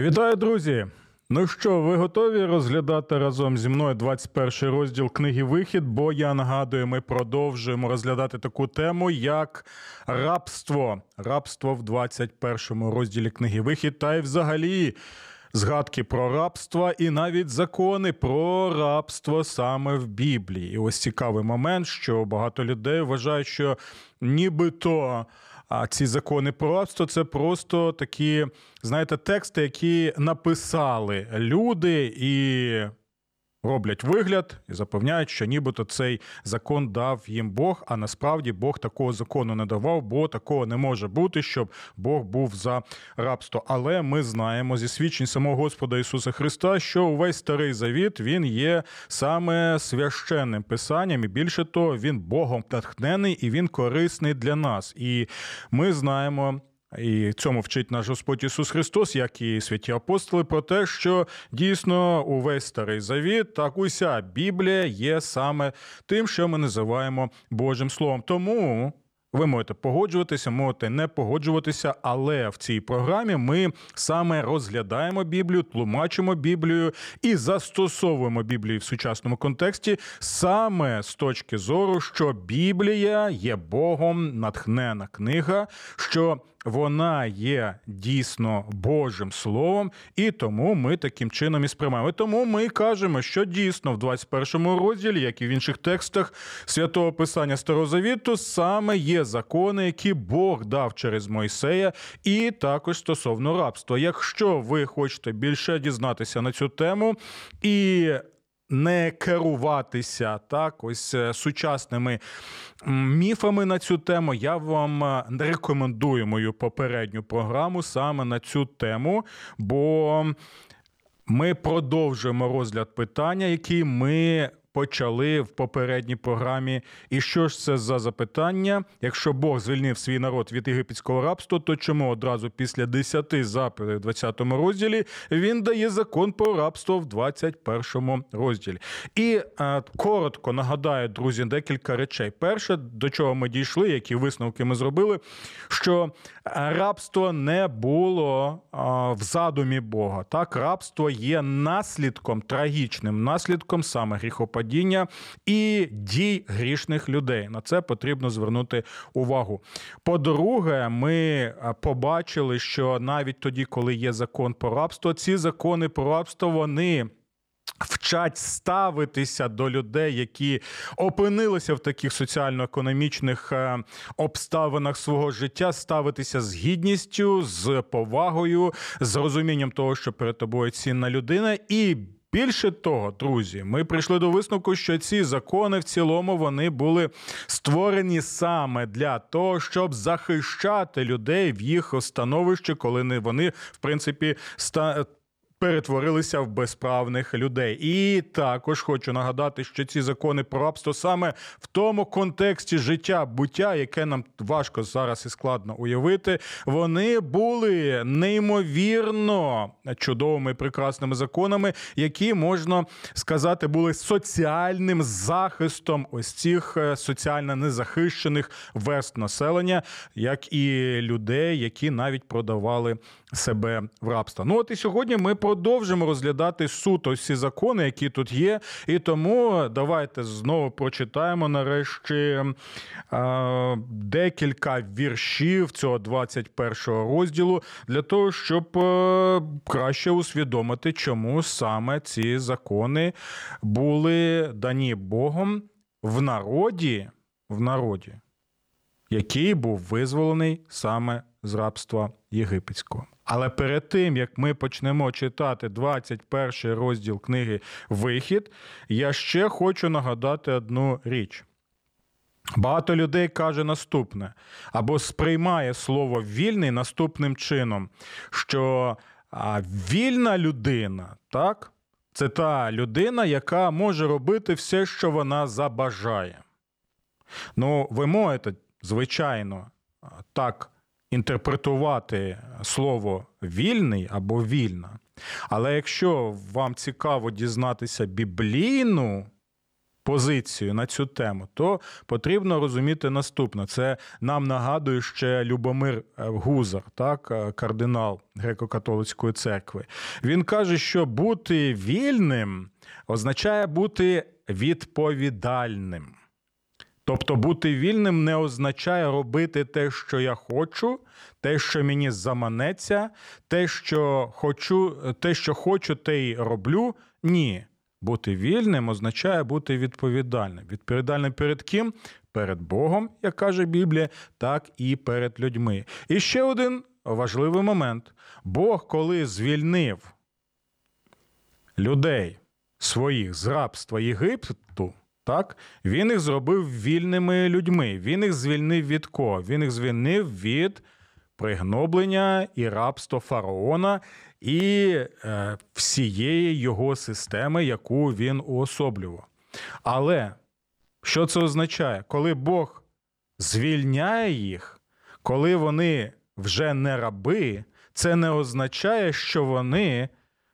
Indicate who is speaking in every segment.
Speaker 1: Вітаю, друзі! Ну що, ви готові розглядати разом зі мною 21 розділ книги Вихід? Бо я нагадую, ми продовжуємо розглядати таку тему, як рабство. Рабство в 21 розділі книги Вихід, та й взагалі. Згадки про рабство і навіть закони про рабство саме в Біблії. І ось цікавий момент, що багато людей вважають, що нібито а ці закони про рабство це просто такі, знаєте, тексти, які написали люди і. Роблять вигляд і запевняють, що нібито цей закон дав їм Бог, а насправді Бог такого закону не давав, бо такого не може бути, щоб Бог був за рабство. Але ми знаємо зі свідчень самого Господа Ісуса Христа, що увесь старий завіт він є саме священним писанням, і більше того, він Богом натхнений і він корисний для нас. І ми знаємо. І цьому вчить наш Господь Ісус Христос, як і святі апостоли, про те, що дійсно увесь старий завіт, так уся Біблія є саме тим, що ми називаємо Божим Словом. Тому. Ви можете погоджуватися, можете не погоджуватися, але в цій програмі ми саме розглядаємо Біблію, тлумачимо Біблію і застосовуємо Біблію в сучасному контексті саме з точки зору, що Біблія є Богом натхнена книга, що вона є дійсно Божим Словом, і тому ми таким чином і сприймаємо. Тому ми кажемо, що дійсно в 21 розділі, як і в інших текстах святого Писання Старого Завіту, саме є закони, які Бог дав через Мойсея, і також стосовно рабства. Якщо ви хочете більше дізнатися на цю тему і не керуватися так, ось е, сучасними міфами на цю тему, я вам е, рекомендую мою попередню програму саме на цю тему, бо ми продовжуємо розгляд питання, які ми почали в попередній програмі. І що ж це за запитання? Якщо Бог звільнив свій народ від єгипетського рабства, то чому одразу після 10 заповідей в 20 розділі він дає закон про рабство в 21 розділі? І е, коротко нагадаю, друзі, декілька речей. Перше, до чого ми дійшли, які висновки ми зробили, що рабство не було е, в задумі Бога. Так, рабство є наслідком трагічним наслідком саме гріхопадіння падіння і дій грішних людей. На це потрібно звернути увагу. По-друге, ми побачили, що навіть тоді, коли є закон про рабство, ці закони про рабство вони. Вчать ставитися до людей, які опинилися в таких соціально-економічних е, обставинах свого життя, ставитися з гідністю, з повагою, з розумінням того, що перед тобою цінна людина, і Більше того, друзі, ми прийшли до висновку, що ці закони в цілому вони були створені саме для того, щоб захищати людей в їх становищі, коли вони в принципі перетворилися в безправних людей. І також хочу нагадати, що ці закони про рабство саме в тому контексті життя буття, яке нам важко зараз і складно уявити, вони були неймовірно чудовими прекрасними законами, які можна сказати були соціальним захистом ось цих е, соціально незахищених верст населення, як і людей, які навіть продавали себе в рабство. Ну от і сьогодні ми продовжимо розглядати суто всі закони, які тут є. І тому давайте знову прочитаємо нарешті декілька віршів цього 21 розділу для того, щоб е, краще усвідомити, чому саме ці закони були дані Богом в народі, в народі, який був визволений саме з рабства єгипетського. Але перед тим як ми почнемо читати 21 розділ книги Вихід, я ще хочу нагадати одну річ. Багато людей каже наступне або сприймає слово вільний наступним чином, що вільна людина, так? Це та людина, яка може робити все, що вона забажає. Ну, ви можете, звичайно, так інтерпретувати слово вільний або вільна. Але якщо вам цікаво дізнатися біблійну позицію на цю тему, то потрібно розуміти наступне. Це нам нагадує ще Любомир Гузар, так, кардинал греко-католицької церкви. Він каже, що бути вільним означає бути відповідальним. Тобто бути вільним не означає робити те, що я хочу, те, що мені заманеться, те, що хочу, те, що хочу, те й роблю. Ні. Бути вільним означає бути відповідальним. Відповідальним перед ким? Перед Богом, як каже Біблія, так і перед людьми. І ще один важливий момент: Бог, коли звільнив людей своїх з рабства Єгипту, так, він їх зробив вільними людьми. Він їх звільнив від кого? Він їх звільнив від пригноблення і рабства фараона і е, всієї його системи, яку він уособлював. Але що це означає? Коли Бог звільняє їх, коли вони вже не раби, це не означає, що вони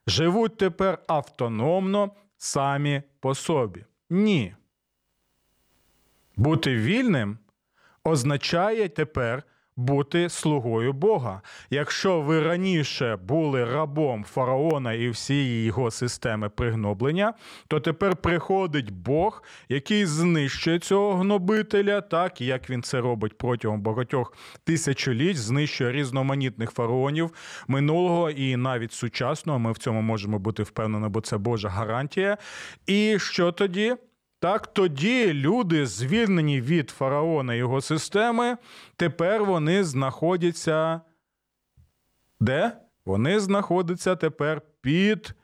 Speaker 1: живуть тепер автономно самі по собі. Ні. Бути вільним означає тепер бути слугою Бога. Якщо ви раніше були рабом фараона і всієї його системи пригноблення, то тепер приходить Бог, який знищує цього гнобителя, так як він це робить протягом багатьох тисячоліть, знищує різноманітних фараонів минулого і навіть сучасного. Ми в цьому можемо бути впевнені, бо це Божа гарантія. І що тоді? Так тоді люди, звільнені від фараона і його системи, тепер вони знаходяться. Де? Вони знаходяться тепер під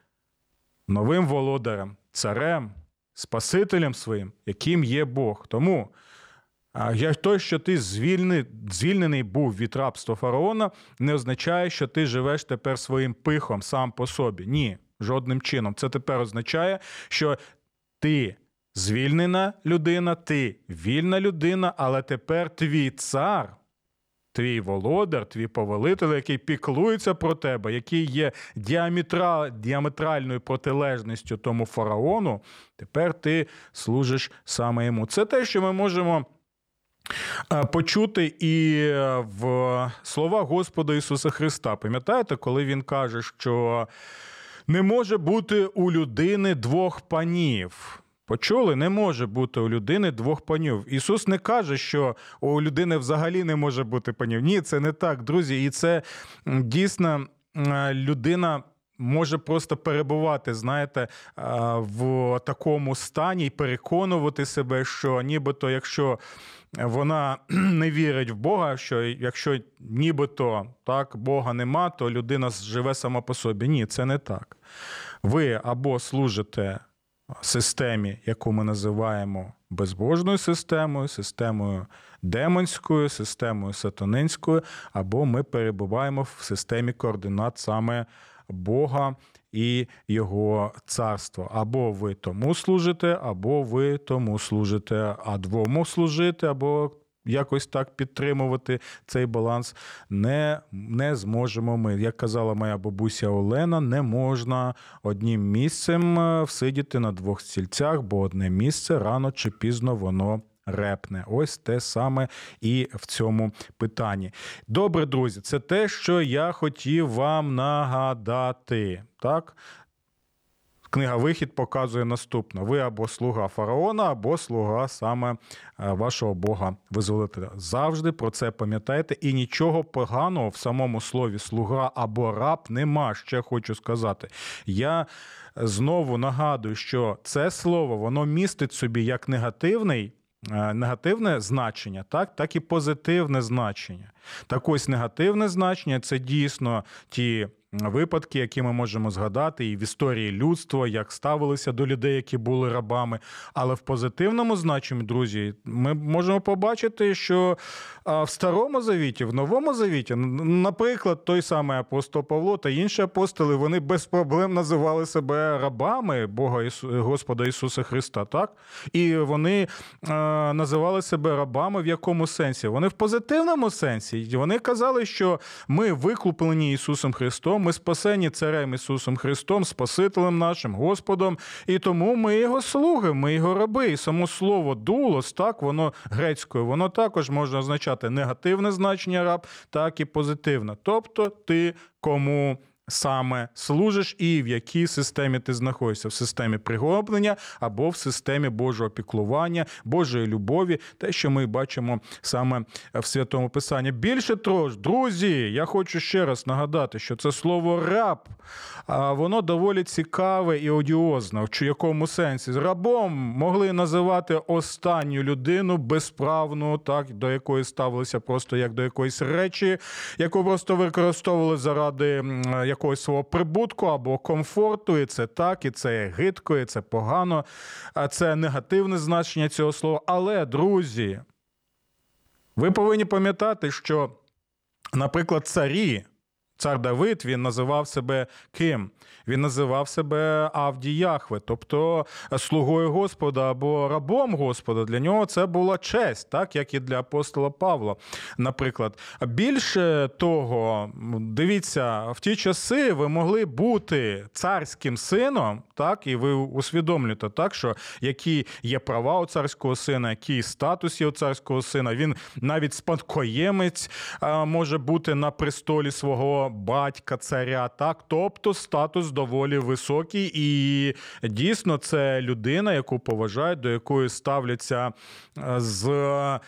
Speaker 1: новим володарем, царем, Спасителем своїм, яким є Бог. Тому я той, що ти звільнений, звільнений був від рабства фараона, не означає, що ти живеш тепер своїм пихом сам по собі. Ні, жодним чином. Це тепер означає, що ти звільнена людина, ти вільна людина, але тепер твій цар, твій володар, твій повелитель, який піклується про тебе, який є діаметра... діаметральною протилежністю тому фараону, тепер ти служиш саме йому. Це те, що ми можемо. Е, почути і е, в слова Господа Ісуса Христа. Пам'ятаєте, коли Він каже, що не може бути у людини двох панів. Почули, не може бути у людини двох панів. Ісус не каже, що у людини взагалі не може бути панів. Ні, це не так, друзі. І це дійсно людина. Може просто перебувати, знаєте, в такому стані і переконувати себе, що нібито, якщо вона не вірить в Бога, що якщо нібито так Бога нема, то людина живе сама по собі. Ні, це не так. Ви або служите системі, яку ми називаємо безбожною системою, системою демонською, системою сатанинською, або ми перебуваємо в системі координат саме Бога і Його царства. Або ви тому служите, або ви тому служите, а двому служити, або якось так підтримувати цей баланс не не зможемо ми. Як казала моя бабуся Олена, не можна одним місцем е, всидіти на двох стільцях, бо одне місце рано чи пізно воно. Репне, ось те саме і в цьому питанні. Добре, друзі, це те, що я хотів вам нагадати. Так, Книга Вихід показує наступне: ви або слуга фараона, або слуга саме е, вашого Бога визволителя. Завжди про це пам'ятайте, і нічого поганого в самому слові слуга або раб нема. Ще хочу сказати. Я знову нагадую, що це слово воно містить собі як негативний. Е, негативне значення, так так і позитивне значення. Так ось негативне значення це дійсно ті випадки, які ми можемо згадати і в історії людства, як ставилися до людей, які були рабами. Але в позитивному значенні, друзі, ми можемо побачити, що в старому завіті, в новому завіті, наприклад, той самий апостол Павло та інші апостоли, вони без проблем називали себе рабами Бога Господа Ісуса Христа, так? І вони називали себе рабами в якому сенсі? Вони в позитивному сенсі. Вони казали, що ми викуплені Ісусом Христом ми спасені царем Ісусом Христом, Спасителем нашим, Господом, і тому ми його слуги, ми його раби. І само слово дулос, так, воно грецькою, воно також може означати негативне значення раб, так і позитивне. Тобто ти кому саме служиш і в якій системі ти знаходишся в системі приглоблення або в системі Божого піклування, Божої любові, те, що ми бачимо саме в святому Писанні. Більше того, друзі, я хочу ще раз нагадати, що це слово раб, воно доволі цікаве і одіозне. В якому сенсі рабом могли називати останню людину безправну, так до якої ставилися просто як до якоїсь речі, яку просто використовували заради якогось свого прибутку або комфорту, і це так, і це гидко, і це погано, а це негативне значення цього слова. Але, друзі, ви повинні пам'ятати, що, наприклад, царі. Цар Давид він називав себе ким? Він називав себе Авді Яхве, тобто слугою Господа або рабом Господа. Для нього це була честь, так як і для апостола Павла. Наприклад, більше того, дивіться, в ті часи ви могли бути царським сином, так, і ви усвідомлюєте, так, що які є права у царського сина, який статус є у царського сина. Він навіть спадкоємець може бути на престолі свого батька, царя, так, тобто статус доволі високий, і дійсно це людина, яку поважають, до якої ставляться е, з. Е,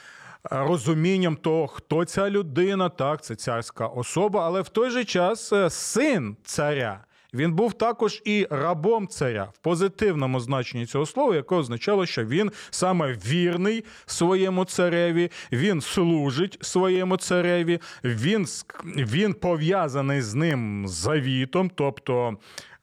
Speaker 1: розумінням того, хто ця людина, так, це царська особа, але в той же час е, син царя. Він був також і рабом царя в позитивному значенні цього слова, яке означало, що він саме вірний своєму цареві, він служить своєму цареві, він, він пов'язаний з ним завітом, тобто.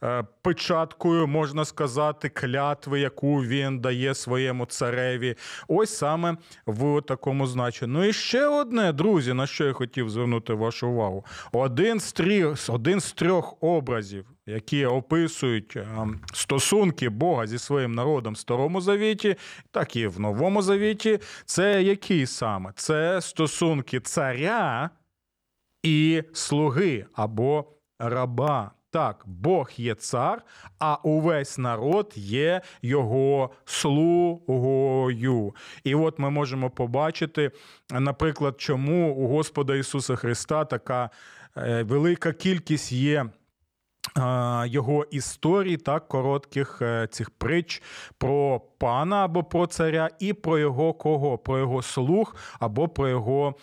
Speaker 1: Е, печаткою, можна сказати, клятви, яку він дає своєму цареві. Ось саме в такому значенні. Ну і ще одне, друзі, на що я хотів звернути вашу увагу: один з трьох, один з трьох образів, які описують е, стосунки Бога зі своїм народом в Старому Завіті, так і в Новому Завіті, це які саме? Це стосунки царя і слуги або раба. Так, Бог є цар, а увесь народ є його слугою. І от ми можемо побачити, наприклад, чому у Господа Ісуса Христа така е, велика кількість є. Його історій, так, коротких е, цих притч про пана або про царя, і про його кого? Про його слуг або про його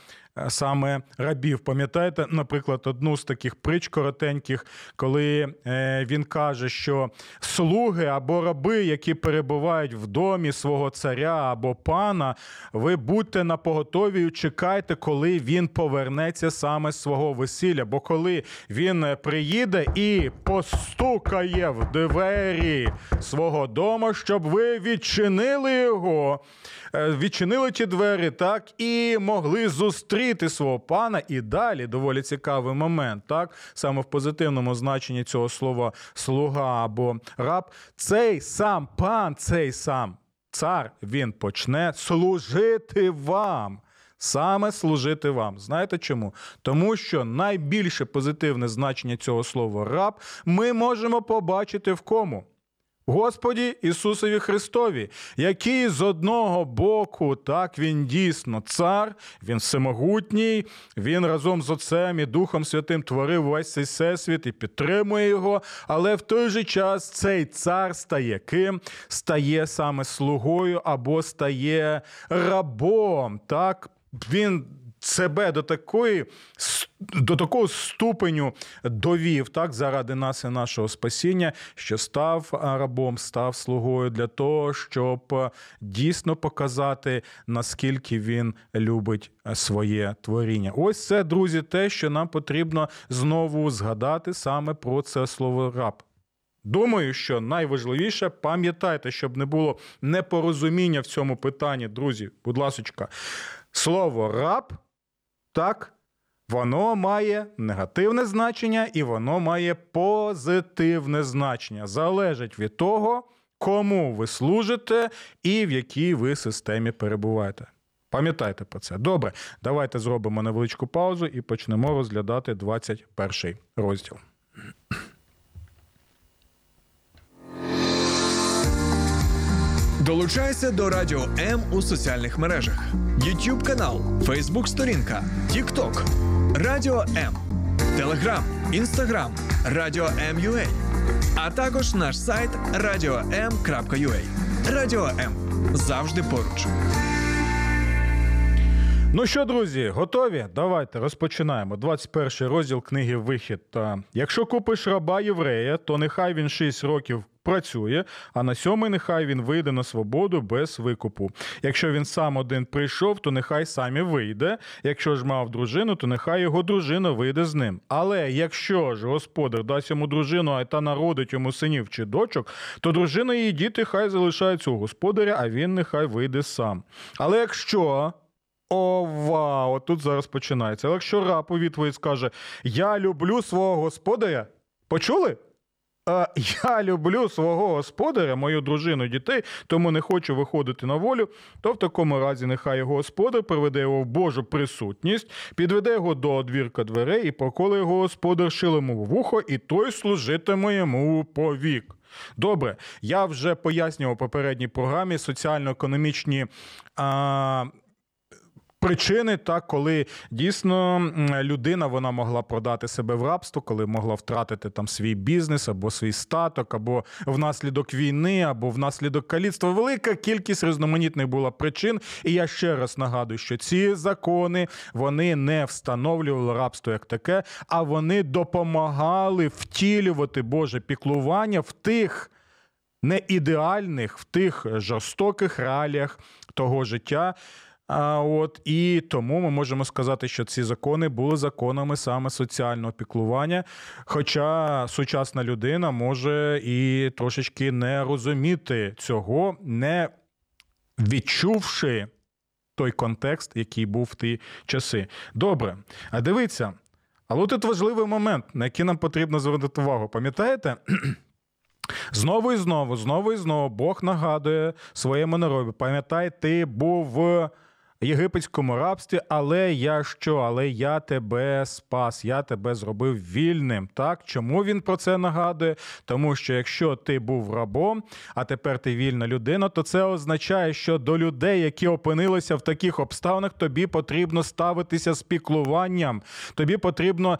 Speaker 1: саме рабів. Пам'ятаєте, наприклад, одну з таких притч коротеньких, коли е, він каже, що слуги або раби, які перебувають в домі свого царя або пана, ви будьте на поготові і чекайте, коли він повернеться саме з свого весілля. Бо коли він е, приїде і постукає в двері свого дому, щоб ви відчинили його, відчинили ті двері, так і могли зустріти зустріти свого пана і далі доволі цікавий момент, так саме в позитивному значенні цього слова слуга або раб. Цей сам пан, цей сам цар, він почне служити вам. Саме служити вам. Знаєте чому? Тому що найбільше позитивне значення цього слова раб ми можемо побачити в кому? Господі Ісусові Христові, який з одного боку, так він дійсно цар, він всемогутній, він разом з Отцем і Духом Святим творив весь цей всесвіт і підтримує його. Але в той же час цей цар стає ким? Стає саме слугою або стає рабом. Так, він себе до такої до такого ступеню довів так заради нас і нашого спасіння, що став рабом, став слугою для того, щоб дійсно показати, наскільки він любить своє творіння. Ось це, друзі, те, що нам потрібно знову згадати саме про це слово раб. Думаю, що найважливіше пам'ятайте, щоб не було непорозуміння в цьому питанні, друзі. Будь ласочка, слово раб так. Воно має негативне значення і воно має позитивне значення. Залежить від того, кому ви служите і в якій ви системі перебуваєте. Пам'ятайте про це. Добре, давайте зробимо невеличку паузу і почнемо розглядати 21 розділ.
Speaker 2: Долучайся до Радіо М у соціальних мережах: YouTube канал, Facebook сторінка, TikTok, Радіо М, Телеграм, Інстаграм, Радіо М.Ua, а також наш сайт radio.m.ua. Радіо М завжди поруч.
Speaker 1: Ну що, друзі, готові? Давайте розпочинаємо. 21 розділ книги Вихід. Якщо купиш раба єврея, то нехай він 6 років працює, а на сьомий нехай він вийде на свободу без викупу. Якщо він сам один прийшов, то нехай сам і вийде. Якщо ж мав дружину, то нехай його дружина вийде з ним. Але якщо ж господар дасть йому дружину, та народить йому синів чи дочок, то дружина і діти хай залишаються у господаря, а він нехай вийде сам. Але якщо. О, вау! Тут зараз починається. Але якщо раб у відповідь скаже: Я люблю свого господаря, почули? Я люблю свого господаря, мою дружину, дітей, тому не хочу виходити на волю, то в такому разі нехай його господар приведе його в Божу присутність, підведе його до одвірка дверей і поколе його господар шилому в вухо, і той служитиме йому повік. Добре, я вже пояснював попередній програмі соціально-економічні. А причини, так коли дійсно людина вона могла продати себе в рабство, коли могла втратити там свій бізнес або свій статок, або внаслідок війни, або внаслідок каліцтва. Велика кількість різноманітних була причин. І я ще раз нагадую, що ці закони вони не встановлювали рабство як таке, а вони допомагали втілювати Боже піклування в тих. Не ідеальних в тих жорстоких реаліях того життя, а от і тому ми можемо сказати, що ці закони були законами саме соціального піклування. Хоча сучасна людина може і трошечки не розуміти цього, не відчувши той контекст, який був в ті часи. Добре, а дивіться, але тут важливий момент, на який нам потрібно звернути увагу. Пам'ятаєте? Знову і знову, знову і знову Бог нагадує своєму народу. Пам'ятай, ти був єгипетському рабстві, але я що? Але я тебе спас, я тебе зробив вільним. Так чому він про це нагадує? Тому що якщо ти був рабом, а тепер ти вільна людина, то це означає, що до людей, які опинилися в таких обставинах, тобі потрібно ставитися з піклуванням. Тобі потрібно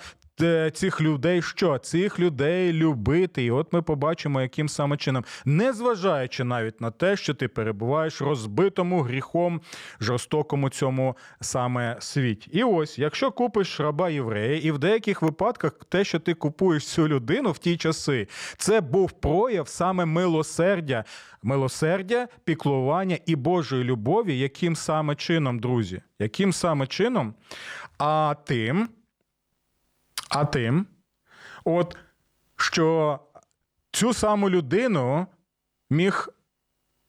Speaker 1: цих людей що? Цих людей любити. І от ми побачимо, яким саме чином, незважаючи навіть на те, що ти перебуваєш розбитому гріхом, жорстокому цьому саме світі. І ось, якщо купиш раба єврея, і в деяких випадках те, що ти купуєш цю людину в ті часи, це був прояв саме милосердя. Милосердя, піклування і Божої любові, яким саме чином, друзі? Яким саме чином? А тим, а тим, от що цю саму людину міг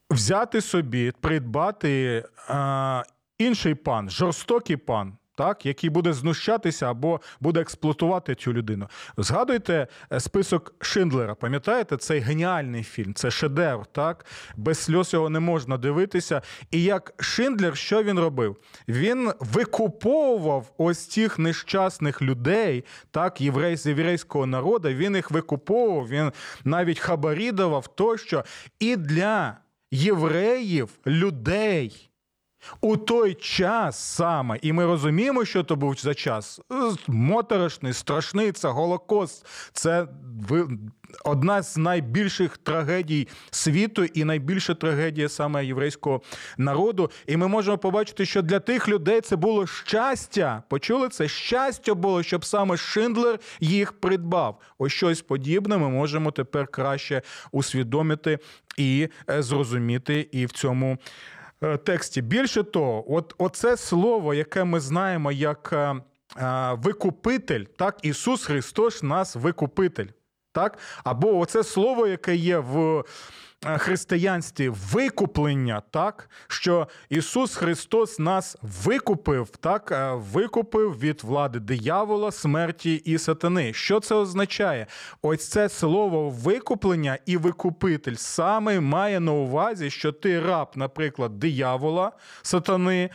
Speaker 1: взяти собі, придбати а, інший пан, жорстокий пан так, який буде знущатися або буде експлуатувати цю людину. Згадуйте е, список Шиндлера. Пам'ятаєте, цей геніальний фільм, це шедевр, так? Без сльоз його не можна дивитися. І як Шиндлер, що він робив? Він викуповував ось цих нещасних людей, так, єврей з єврейського народу, він їх викуповував, він навіть хабарі давав тощо. І для євреїв, людей У той час саме, і ми розуміємо, що то був за час. е, Моторошний, страшний, це Голокост. Це одна з найбільших трагедій світу і найбільша трагедія саме єврейського народу. І ми можемо побачити, що для тих людей це було щастя. Почули це? Щастя було, щоб саме Шиндлер їх придбав. Ось щось подібне ми можемо тепер краще усвідомити і е, зрозуміти і в цьому тексті. Більше того, от оце слово, яке ми знаємо як е, е, викупитель, так, Ісус Христос нас викупитель. Так? Або оце слово, яке є в е, християнстві, викуплення, так? що Ісус Христос нас викупив, так? е, викупив від влади диявола, смерті і сатани. Що це означає? Ось це слово викуплення і викупитель саме має на увазі, що ти раб, наприклад, диявола, сатани, е,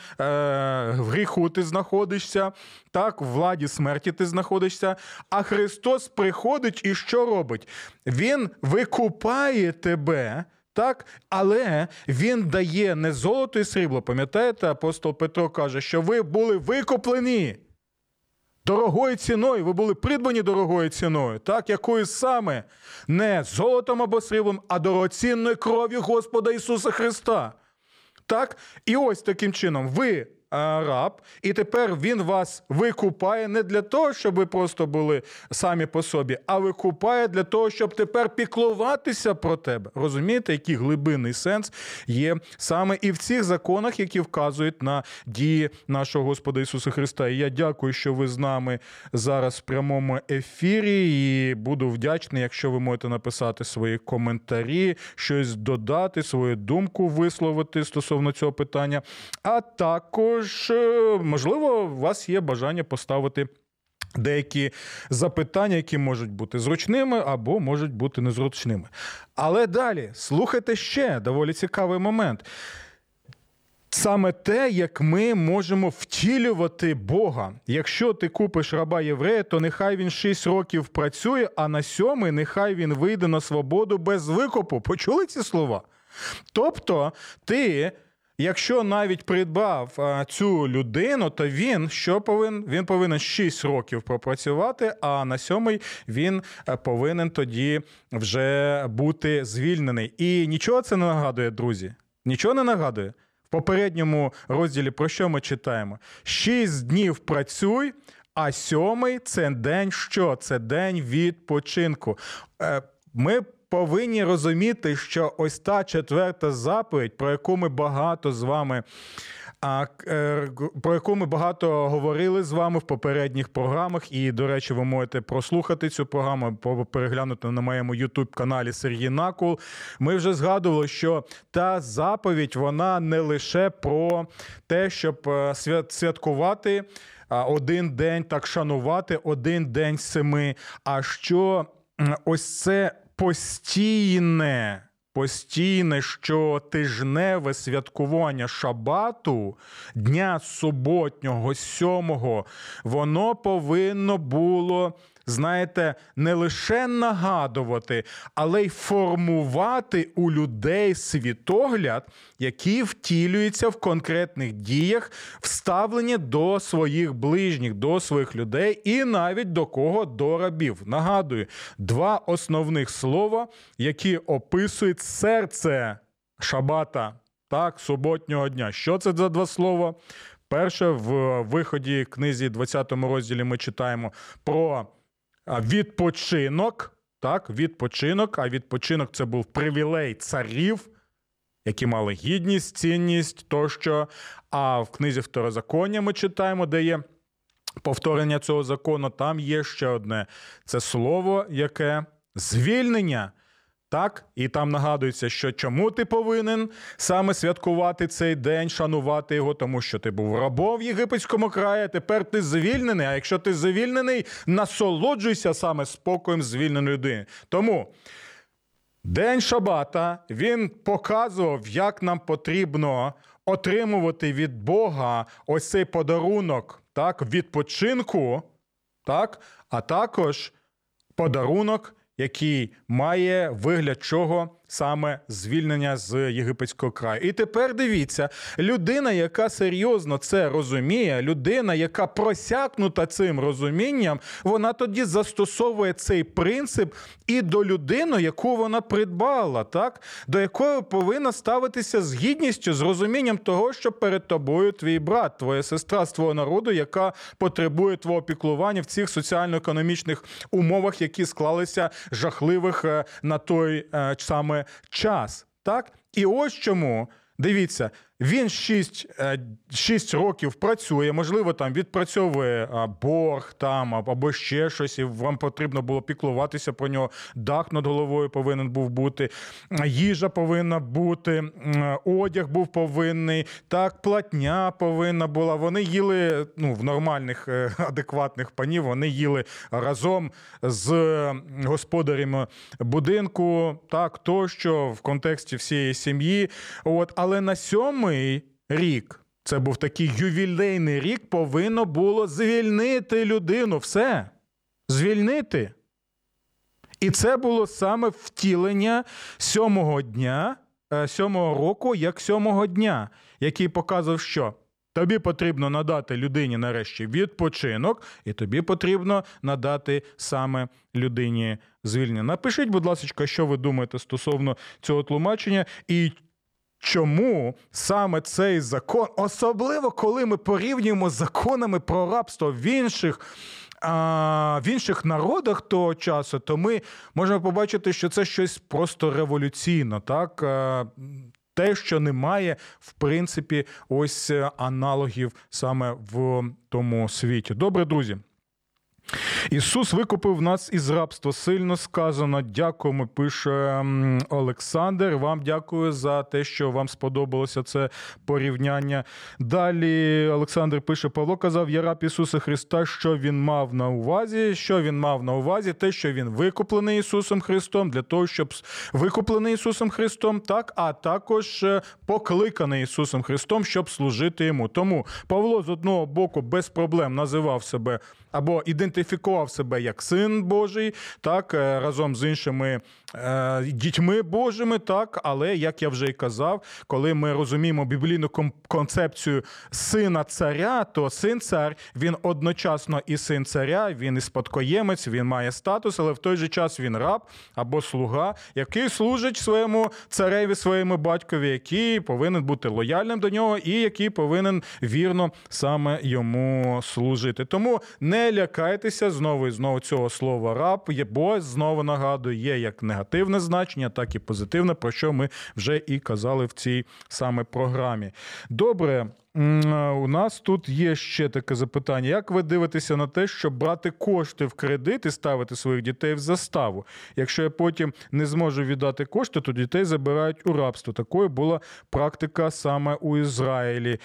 Speaker 1: в гріху ти знаходишся, так, в владі смерті ти знаходишся. А Христос приходить і що робить? Він викупає тебе. Так, але він дає не золото і срібло. Пам'ятаєте, апостол Петро каже, що ви були викуплені дорогою ціною, ви були придбані дорогою ціною, так, якою саме не золотом або сріблом, а дорогоцінною кров'ю Господа Ісуса Христа. Так? І ось таким чином ви раб, і тепер він вас викупає не для того, щоб ви просто були самі по собі, а викупає для того, щоб тепер піклуватися про тебе. Розумієте, який глибинний сенс є саме і в цих законах, які вказують на дії нашого Господа Ісуса Христа. І я дякую, що ви з нами зараз в прямому ефірі. І буду вдячний, якщо ви можете написати свої коментарі, щось додати, свою думку висловити стосовно цього питання. А також, е, можливо, у вас є бажання поставити. Деякі запитання, які можуть бути зручними або можуть бути незручними. Але далі слухайте ще доволі цікавий момент. Саме те, як ми можемо втілювати Бога. Якщо ти купиш раба єврея, то нехай він 6 років працює, а на сьомий нехай він вийде на свободу без викупу. Почули ці слова? Тобто, ти. Якщо навіть придбав а, цю людину, то він що повинен? Він повинен 6 років пропрацювати, а на сьомий він е, повинен тоді вже бути звільнений. І нічого це не нагадує, друзі. Нічого не нагадує. В попередньому розділі про що ми читаємо? Шість днів працюй, а сьомий це день що? Це день відпочинку. Е, Ми повинні розуміти, що ось та четверта заповідь, про яку ми багато з вами. А е, про яку ми багато говорили з вами в попередніх програмах, і, до речі, ви можете прослухати цю програму, переглянути на моєму youtube каналі Сергій Накул. Ми вже згадували, що та заповідь вона не лише про те, щоб е, свят- святкувати один день, так шанувати один день семи, а що ось це постійне. Постійне щотижневе святкування шабату, дня суботнього, сьомого, воно повинно було, знаєте, не лише нагадувати, але й формувати у людей світогляд, який втілюється в конкретних діях, вставлені до своїх ближніх, до своїх людей і навіть до кого до рабів. Нагадую, два основних слова, які описують серце шабата, так, суботнього дня. Що це за два слова? Перше, в виході книзі 20 розділі ми читаємо про відпочинок. Так, відпочинок, а відпочинок це був привілей царів, які мали гідність, цінність тощо. А в книзі Второзаконня ми читаємо, де є повторення цього закону, там є ще одне це слово, яке звільнення. Так, і там нагадується, що чому ти повинен саме святкувати цей день, шанувати його, тому що ти був рабом єгипетському краї, тепер ти звільнений. А якщо ти звільнений, насолоджуйся саме спокоєм звільненої людини. Тому День Шабата він показував, як нам потрібно отримувати від Бога ось цей подарунок так, відпочинку, так, а також подарунок, який має вигляд чого саме звільнення з єгипетського краю. І тепер дивіться, людина, яка серйозно це розуміє, людина, яка просякнута цим розумінням, вона тоді застосовує цей принцип і до людини, яку вона придбала, так до якої повинна ставитися з гідністю, з розумінням того, що перед тобою твій брат, твоя сестра з твого народу, яка потребує твого піклування в цих соціально-економічних умовах, які склалися жахливих е, на той е, саме час. Так, і ось чому. Дивіться, він 6, 6 років працює, можливо, там відпрацьовує борг там або ще щось, і вам потрібно було піклуватися про нього. Дах над головою повинен був бути, їжа повинна бути, одяг був повинний, так, платня повинна була. Вони їли ну, в нормальних, е, адекватних панів, вони їли разом з господарями будинку, так, тощо в контексті всієї сім'ї. От, але на сьомий рік. Це був такий ювілейний рік, повинно було звільнити людину. Все. Звільнити. І це було саме втілення сьомого дня, е, сьомого року, як сьомого дня, який показував, що тобі потрібно надати людині нарешті відпочинок, і тобі потрібно надати саме людині звільнення. Напишіть, будь ласка, що ви думаєте стосовно цього тлумачення, і чому саме цей закон, особливо коли ми порівнюємо з законами про рабство в інших. В інших народах того часу, то ми можемо побачити, що це щось просто революційно, так те, що немає, в принципі, ось е, аналогів саме в тому світі. Добре, друзі. Ісус викупив нас із рабства. Сильно сказано. Дякуємо, пише Олександр. Вам дякую за те, що вам сподобалося це порівняння. Далі Олександр пише: Павло казав, я раб Ісуса Христа, що він мав на увазі. Що він мав на увазі? Те, що він викуплений Ісусом Христом, для того, щоб викуплений Ісусом Христом, так, а також е, покликаний Ісусом Христом, щоб служити йому. Тому Павло з одного боку без проблем називав себе або ідентифікував себе як син Божий, так е, разом з іншими дітьми Божими, так, але як я вже і казав, коли ми розуміємо біблійну кон- концепцію сина царя, то син цар він одночасно і син царя, він і спадкоємець, він має статус, але в той же час він раб або слуга, який служить своєму цареві, своєму батькові, який повинен бути лояльним до нього і який повинен вірно саме йому служити. Тому не лякайтеся знову і знову цього слова раб, бо знову нагадую, є як негативне значення, так і позитивне, про що ми вже і казали в цій саме програмі. Добре. У нас тут є ще таке запитання. Як ви дивитеся на те, щоб брати кошти в кредит і ставити своїх дітей в заставу? Якщо я потім не зможу віддати кошти, то дітей забирають у рабство. Такою була практика саме у Ізраїлі.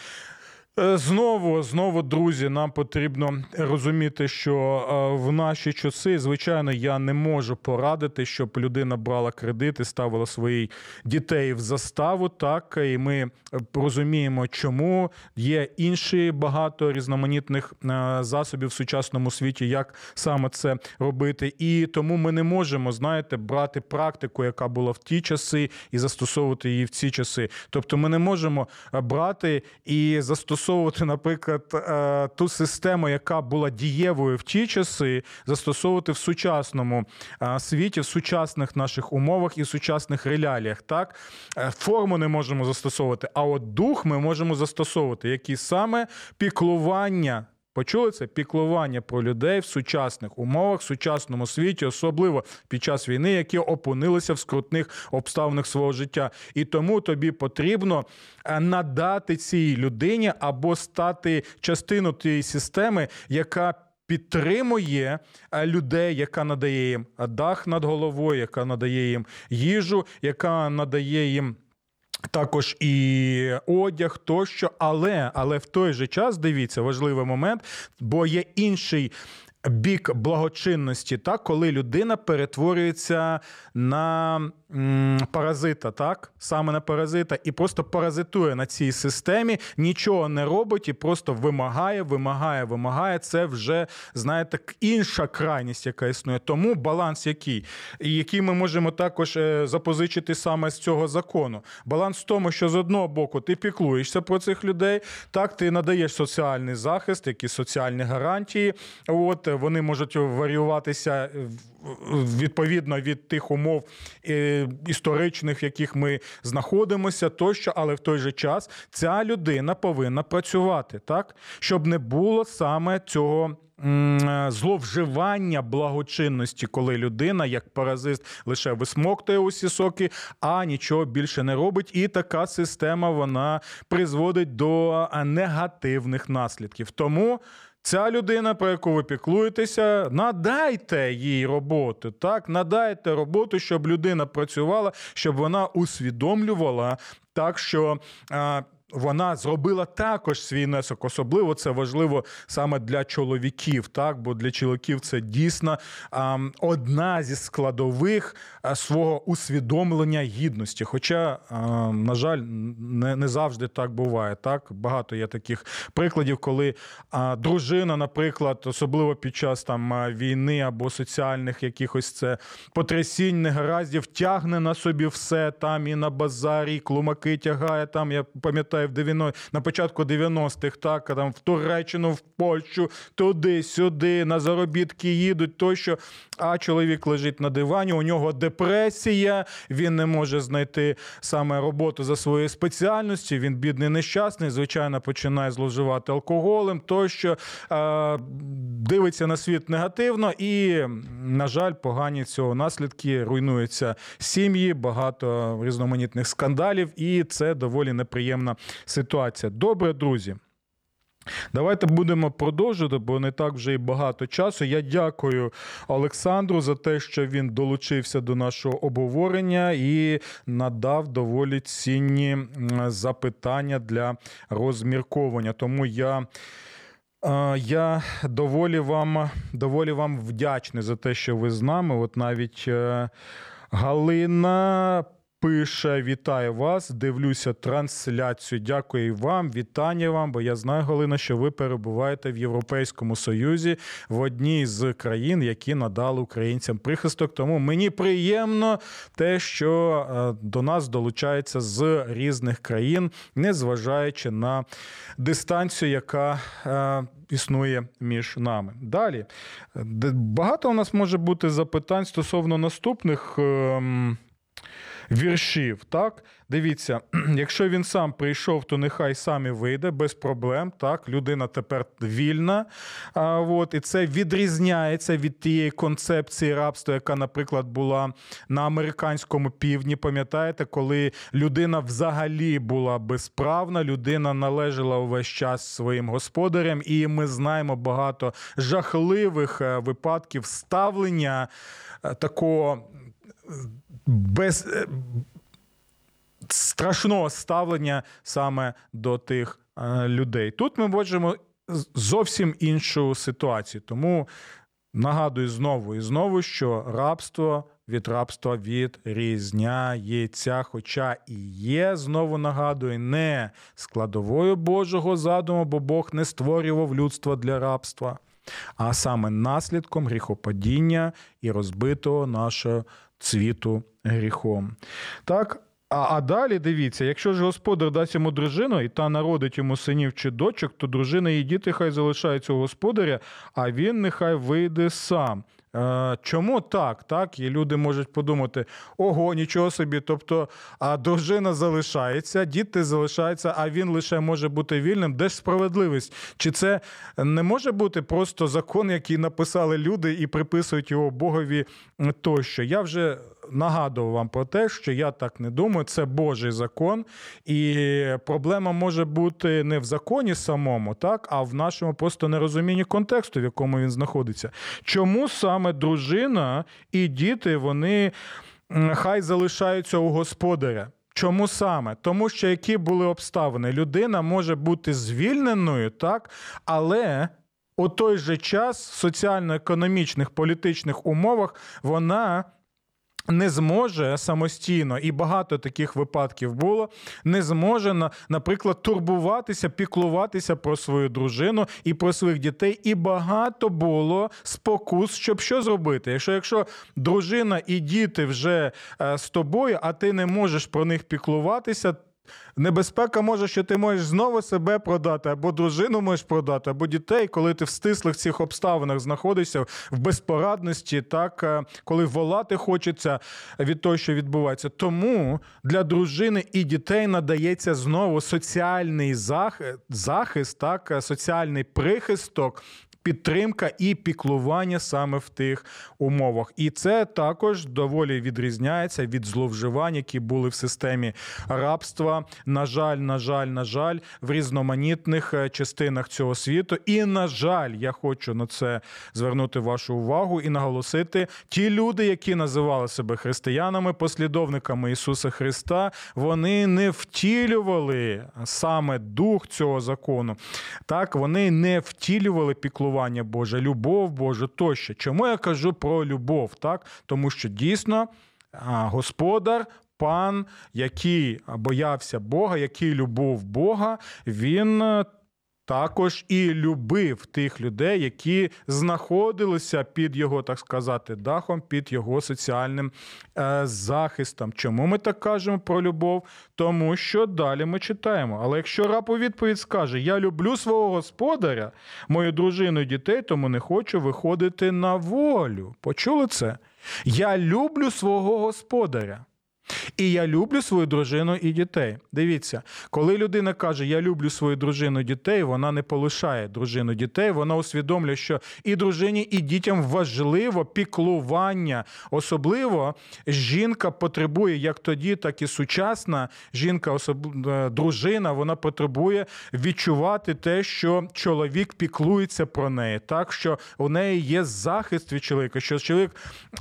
Speaker 1: Е, Знову, знову, друзі, нам потрібно розуміти, що е, в наші часи, звичайно, я не можу порадити, щоб людина брала кредит і ставила своїх дітей в заставу. Так, і ми розуміємо, чому є інші багато різноманітних е, засобів в сучасному світі, як саме це робити. І тому ми не можемо, знаєте, брати практику, яка була в ті часи, і застосовувати її в ці часи. Тобто, ми не можемо брати і застосовувати, наприклад, е, ту систему, яка була дієвою в ті часи, застосовувати в сучасному е, світі, в сучасних наших умовах і в сучасних реаліях. Так, Е, форму не можемо застосовувати, а от дух ми можемо застосовувати, які саме піклування. Почули це піклування про людей в сучасних умовах, в сучасному світі, особливо під час війни, які опинилися в скрутних обставинах свого життя. І тому тобі потрібно е, надати цій людині або стати частиною тієї системи, яка підтримує е, людей, яка надає їм дах над головою, яка надає їм їжу, яка надає їм. Також і одяг тощо, але але в той же час дивіться важливий момент, бо є інший бік благочинності, так, коли людина перетворюється на паразита, так, саме на паразита, і просто паразитує на цій системі, нічого не робить і просто вимагає, вимагає, вимагає. Це вже знаєте інша крайність, яка існує. Тому баланс який, і який ми можемо також е, запозичити саме з цього закону. Баланс в тому, що з одного боку ти піклуєшся про цих людей, так ти надаєш соціальний захист, якісь соціальні гарантії. От вони можуть варіюватися е, відповідно від тих умов е, історичних, в яких ми знаходимося, тощо, але в той же час ця людина повинна працювати, так щоб не було саме цього. Зловживання благочинності, коли людина, як паразит, лише висмоктує усі соки, а нічого більше не робить. І така система вона призводить до негативних наслідків. Тому Ця людина, про яку ви піклуєтеся, надайте їй роботу. Так, надайте роботу, щоб людина працювала, щоб вона усвідомлювала так, що. А, вона зробила також свій внесок. Особливо це важливо саме для чоловіків, так бо для чоловіків це дійсно одна зі складових а, свого усвідомлення гідності. Хоча, на жаль, не, не завжди так буває. Так багато є таких прикладів, коли дружина, наприклад, особливо під час там війни або соціальних якихось це потрясінь, негараздів, тягне на собі все там і на базарі, і клумаки тягає там. Я пам'ятаю, в 90, на початку 90-х, так там в Туреччину, в Польщу, туди, сюди, на заробітки їдуть, тощо. А чоловік лежить на дивані, у нього депресія, він не може знайти саме роботу за своєю спеціальністю. Він бідний нещасний, звичайно, починає зловживати алкоголем, тощо дивиться на світ негативно, і, на жаль, погані цього наслідки руйнуються сім'ї, багато різноманітних скандалів, і це доволі неприємна ситуація. Добре, друзі. Давайте будемо продовжувати, бо не так вже і багато часу. Я дякую Олександру за те, що він долучився до нашого обговорення і надав доволі цінні запитання для розмірковування. Тому я. е, Я доволі вам, доволі вам вдячний за те, що ви з нами. От навіть е, Галина пише: Вітаю вас! Дивлюся трансляцію. Дякую вам, вітання вам. Бо я знаю, Галина, що ви перебуваєте в Європейському Союзі в одній з країн, які надали українцям прихисток. Тому мені приємно те, що е, до нас долучається з різних країн, незважаючи на дистанцію, яка е, існує між нами. Далі багато у нас може бути запитань стосовно наступних. Віршів, так? Дивіться, якщо він сам прийшов, то нехай сам і вийде без проблем. Так, людина тепер вільна. А, от, і це відрізняється від тієї концепції рабства, яка, наприклад, була на американському півдні. Пам'ятаєте, коли людина взагалі була безправна, людина належала увесь час своїм господарям, і ми знаємо багато жахливих е, випадків ставлення е, такого без е, страшного ставлення саме до тих е, людей. Тут ми бачимо зовсім іншу ситуацію. Тому нагадую знову і знову, що рабство від рабства відрізняється, хоча і є, знову нагадую, не складовою Божого задуму, бо Бог не створював людство для рабства, а саме наслідком гріхопадіння і розбитого нашого цвіту гріхом. Так. А, а далі дивіться, якщо ж господар дасть йому дружину, і та народить йому синів чи дочок, то дружина і діти хай залишаються у господаря, а він нехай вийде сам. Е, чому так? Так, і люди можуть подумати: ого, нічого собі. Тобто, а дружина залишається, діти залишаються, а він лише може бути вільним. Де ж справедливість? Чи це не може бути просто закон, який написали люди і приписують його Богові тощо? Я вже нагадував вам про те, що я так не думаю. Це Божий закон, і проблема може бути не в законі самому, так, а в нашому просто нерозумінні контексту, в якому він знаходиться. Чому саме дружина і діти вони хай залишаються у господаря? Чому саме? Тому що які були обставини? Людина може бути звільненою, так, але у той же час в соціально-економічних політичних умовах вона. Не зможе самостійно, і багато таких випадків було. Не зможе на, наприклад, турбуватися, піклуватися про свою дружину і про своїх дітей. І багато було спокус, щоб що зробити. Якщо якщо дружина і діти вже е, з тобою, а ти не можеш про них піклуватися. Небезпека може, що ти можеш знову себе продати, або дружину можеш продати, або дітей, коли ти в стислих цих обставинах знаходишся в безпорадності, так е, коли волати хочеться від того, що відбувається. Тому для дружини і дітей надається знову соціальний захист, так, е, соціальний прихисток підтримка і піклування саме в тих умовах. І це також доволі відрізняється від зловживань, які були в системі рабства. На жаль, на жаль, на жаль, в різноманітних е, частинах цього світу. І на жаль, я хочу на це звернути вашу увагу і наголосити: ті люди, які називали себе християнами, послідовниками Ісуса Христа, вони не втілювали саме дух цього закону. Так, вони не втілювали піклування піклування Боже, любов Божа тощо. Чому я кажу про любов? Так? Тому що дійсно господар. Пан, який боявся Бога, який любов Бога, він також і любив тих людей, які знаходилися під його, так сказати, дахом, під його соціальним е, захистом. Чому ми так кажемо про любов? Тому що далі ми читаємо. Але якщо раб у відповідь скаже: Я люблю свого господаря, мою дружину і дітей, тому не хочу виходити на волю. Почули це? Я люблю свого господаря. І я люблю свою дружину і дітей. Дивіться, коли людина каже, я люблю свою дружину і дітей, вона не полишає дружину дітей, вона усвідомлює, що і дружині, і дітям важливо піклування. Особливо жінка потребує як тоді, так і сучасна жінка, особ... Е, дружина, вона потребує відчувати те, що чоловік піклується про неї, так що у неї є захист від чоловіка, що чоловік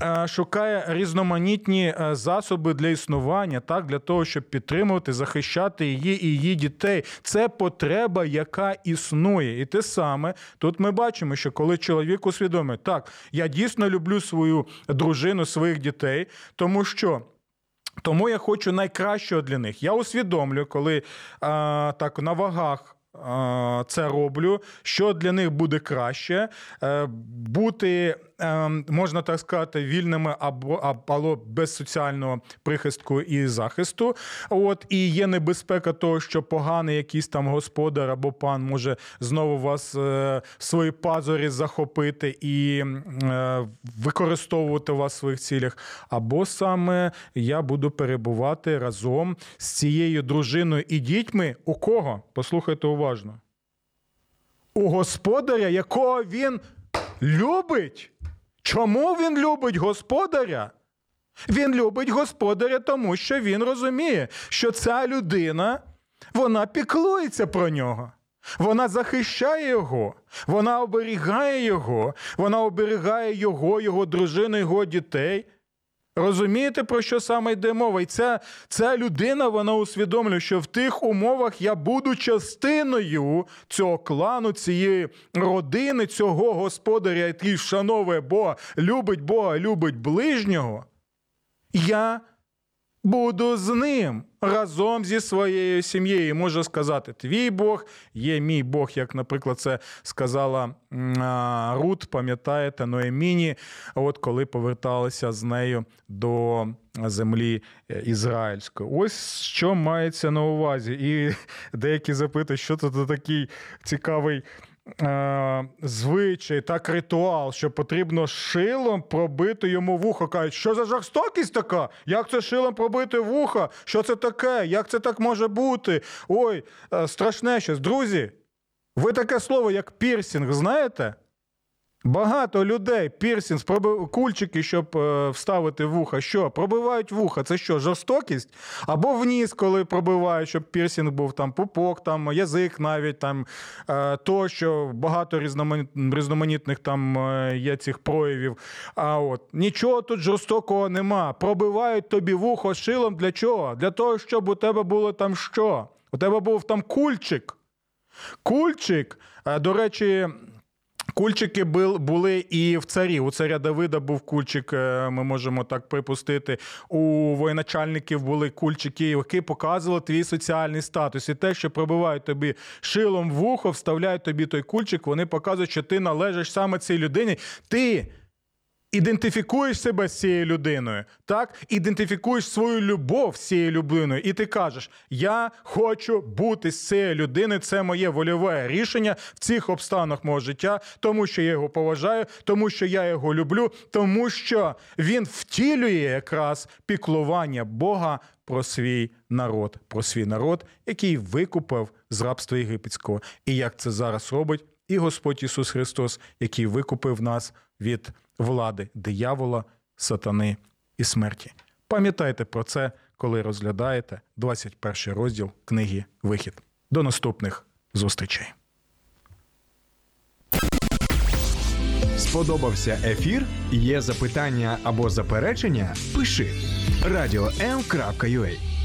Speaker 1: е, шукає різноманітні е, засоби для існування, так для того, щоб підтримувати, захищати її і її дітей. Це потреба, яка існує. І те саме тут ми бачимо, що коли чоловік усвідомить, так я дійсно люблю свою дружину, своїх дітей, тому що. Тому я хочу найкращого для них. Я усвідомлю, коли а, так на вагах це роблю, що для них буде краще, е, бути, можна так сказати, вільними або або без соціального прихистку і захисту. От І є небезпека того, що поганий якийсь там господар або пан може знову вас е, свої пазурі захопити і використовувати вас в своїх цілях. Або саме я буду перебувати разом з цією дружиною і дітьми. У кого? Послухайте уважно. У господаря, якого він любить. Чому він любить господаря? Він любить господаря, тому що він розуміє, що ця людина вона піклується про нього. Вона захищає його, вона оберігає його, вона оберігає його, його дружину, його дітей. Розумієте, про що саме йде мова? І ця, ця людина вона усвідомлює, що в тих умовах я буду частиною цього клану, цієї родини, цього господаря, який вшановує Бога, любить Бога, любить ближнього. Я буду з ним разом зі своєю сім'єю. Можу сказати, твій Бог є мій Бог, як, наприклад, це сказала Рут, пам'ятаєте, Ноеміні, от коли поверталися з нею до землі е, ізраїльської. Ось що мається на увазі. І деякі запитують, що це такий цікавий. Е, звичай, так ритуал, що потрібно шилом пробити йому вухо. Кажуть, що за жорстокість така? Як це шилом пробити вухо? Що це таке? Як це так може бути? Ой, е, страшне щось. Друзі, ви таке слово, як пірсінг, знаєте? Багато людей пірсінг, кульчики, щоб е, вставити вуха. Що? Пробивають вуха. Це що, жорстокість? Або вниз, коли пробивають, щоб пірсінг був там пупок, там язик навіть там е, тощо, багато різноманітних там е, є цих проявів. А от нічого тут жорстокого нема. Пробивають тобі вухо шилом для чого? Для того, щоб у тебе було там що? У тебе був там кульчик. Кульчик, до речі Кульчики були і в царі. У царя Давида був кульчик, е, ми можемо так припустити. У воєначальників були кульчики, які показували твій соціальний статус. І те, що пробивають тобі шилом в вухо, вставляють тобі той кульчик, вони показують, що ти належиш саме цій людині. Ти ідентифікуєш себе з цією людиною, так? Ідентифікуєш свою любов з цією людиною, і ти кажеш: Я хочу бути з цією людиною, це моє вольове рішення в цих обставинах мого життя, тому що я його поважаю, тому що я його люблю, тому що він втілює якраз піклування Бога про свій народ, про свій народ, який викупив з рабства єгипетського. І як це зараз робить і Господь Ісус Христос, який викупив нас від влади диявола, сатани і смерті. Пам'ятайте про це, коли розглядаєте 21 розділ книги Вихід. До наступних зустрічей.
Speaker 3: Сподобався ефір? Є запитання або заперечення? Пиши радіом.ua